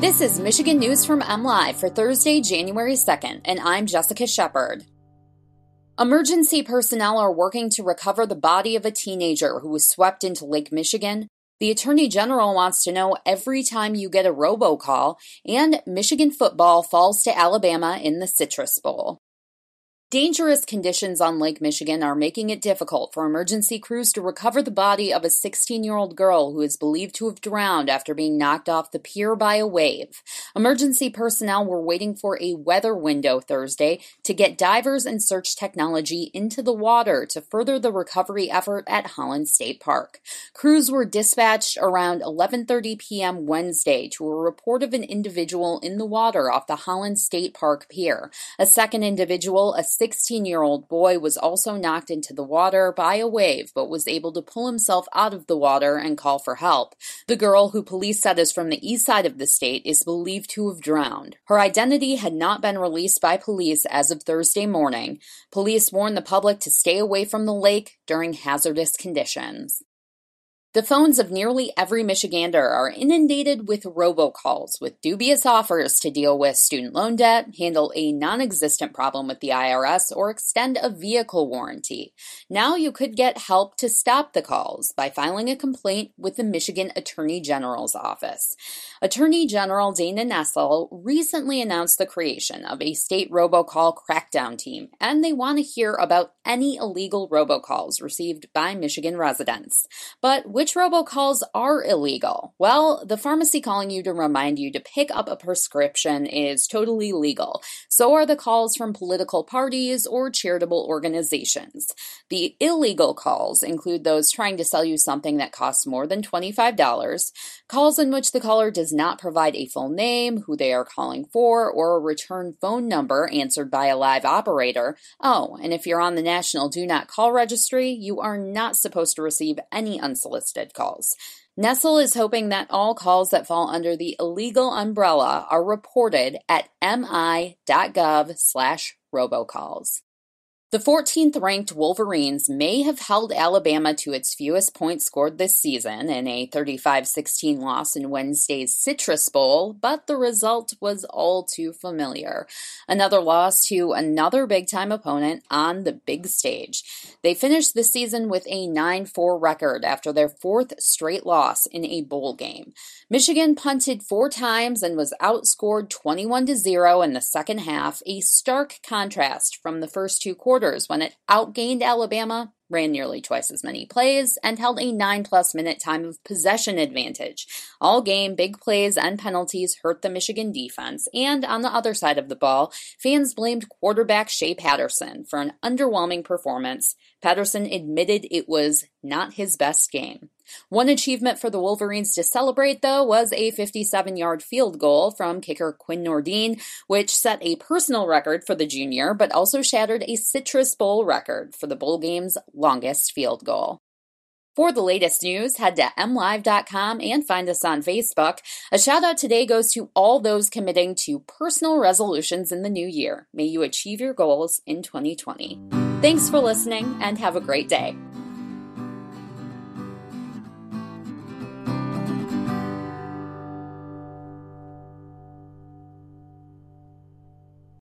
This is Michigan News from MLive for Thursday, January 2nd, and I'm Jessica Shepard. Emergency personnel are working to recover the body of a teenager who was swept into Lake Michigan. The Attorney General wants to know every time you get a robocall, and Michigan football falls to Alabama in the Citrus Bowl. Dangerous conditions on Lake Michigan are making it difficult for emergency crews to recover the body of a 16 year old girl who is believed to have drowned after being knocked off the pier by a wave. Emergency personnel were waiting for a weather window Thursday to get divers and search technology into the water to further the recovery effort at Holland State Park. Crews were dispatched around 11:30 p.m. Wednesday to a report of an individual in the water off the Holland State Park pier. A second individual, a 16 year old boy was also knocked into the water by a wave but was able to pull himself out of the water and call for help. The girl, who police said is from the east side of the state, is believed to have drowned. Her identity had not been released by police as of Thursday morning. Police warned the public to stay away from the lake during hazardous conditions. The phones of nearly every Michigander are inundated with robocalls with dubious offers to deal with student loan debt, handle a non existent problem with the IRS, or extend a vehicle warranty. Now you could get help to stop the calls by filing a complaint with the Michigan Attorney General's office. Attorney General Dana Nessel recently announced the creation of a state robocall crackdown team, and they want to hear about any illegal robocalls received by Michigan residents. But which robocalls are illegal? Well, the pharmacy calling you to remind you to pick up a prescription is totally legal. So are the calls from political parties or charitable organizations. The illegal calls include those trying to sell you something that costs more than $25, calls in which the caller does not provide a full name, who they are calling for, or a return phone number answered by a live operator. Oh, and if you're on the National Do Not Call Registry, you are not supposed to receive any unsolicited calls. Nessel is hoping that all calls that fall under the illegal umbrella are reported at mi.gov slash robocalls. The 14th ranked Wolverines may have held Alabama to its fewest points scored this season in a 35 16 loss in Wednesday's Citrus Bowl, but the result was all too familiar. Another loss to another big time opponent on the big stage. They finished the season with a 9 4 record after their fourth straight loss in a bowl game. Michigan punted four times and was outscored 21 0 in the second half, a stark contrast from the first two quarters quarters when it outgained Alabama, ran nearly twice as many plays, and held a 9 plus minute time of possession advantage. All game, big plays and penalties hurt the Michigan defense, and on the other side of the ball, fans blamed quarterback Shea Patterson for an underwhelming performance. Patterson admitted it was not his best game. One achievement for the Wolverines to celebrate, though, was a 57 yard field goal from kicker Quinn Nordin, which set a personal record for the junior, but also shattered a Citrus Bowl record for the bowl game's longest field goal. For the latest news, head to mlive.com and find us on Facebook. A shout out today goes to all those committing to personal resolutions in the new year. May you achieve your goals in 2020. Thanks for listening and have a great day.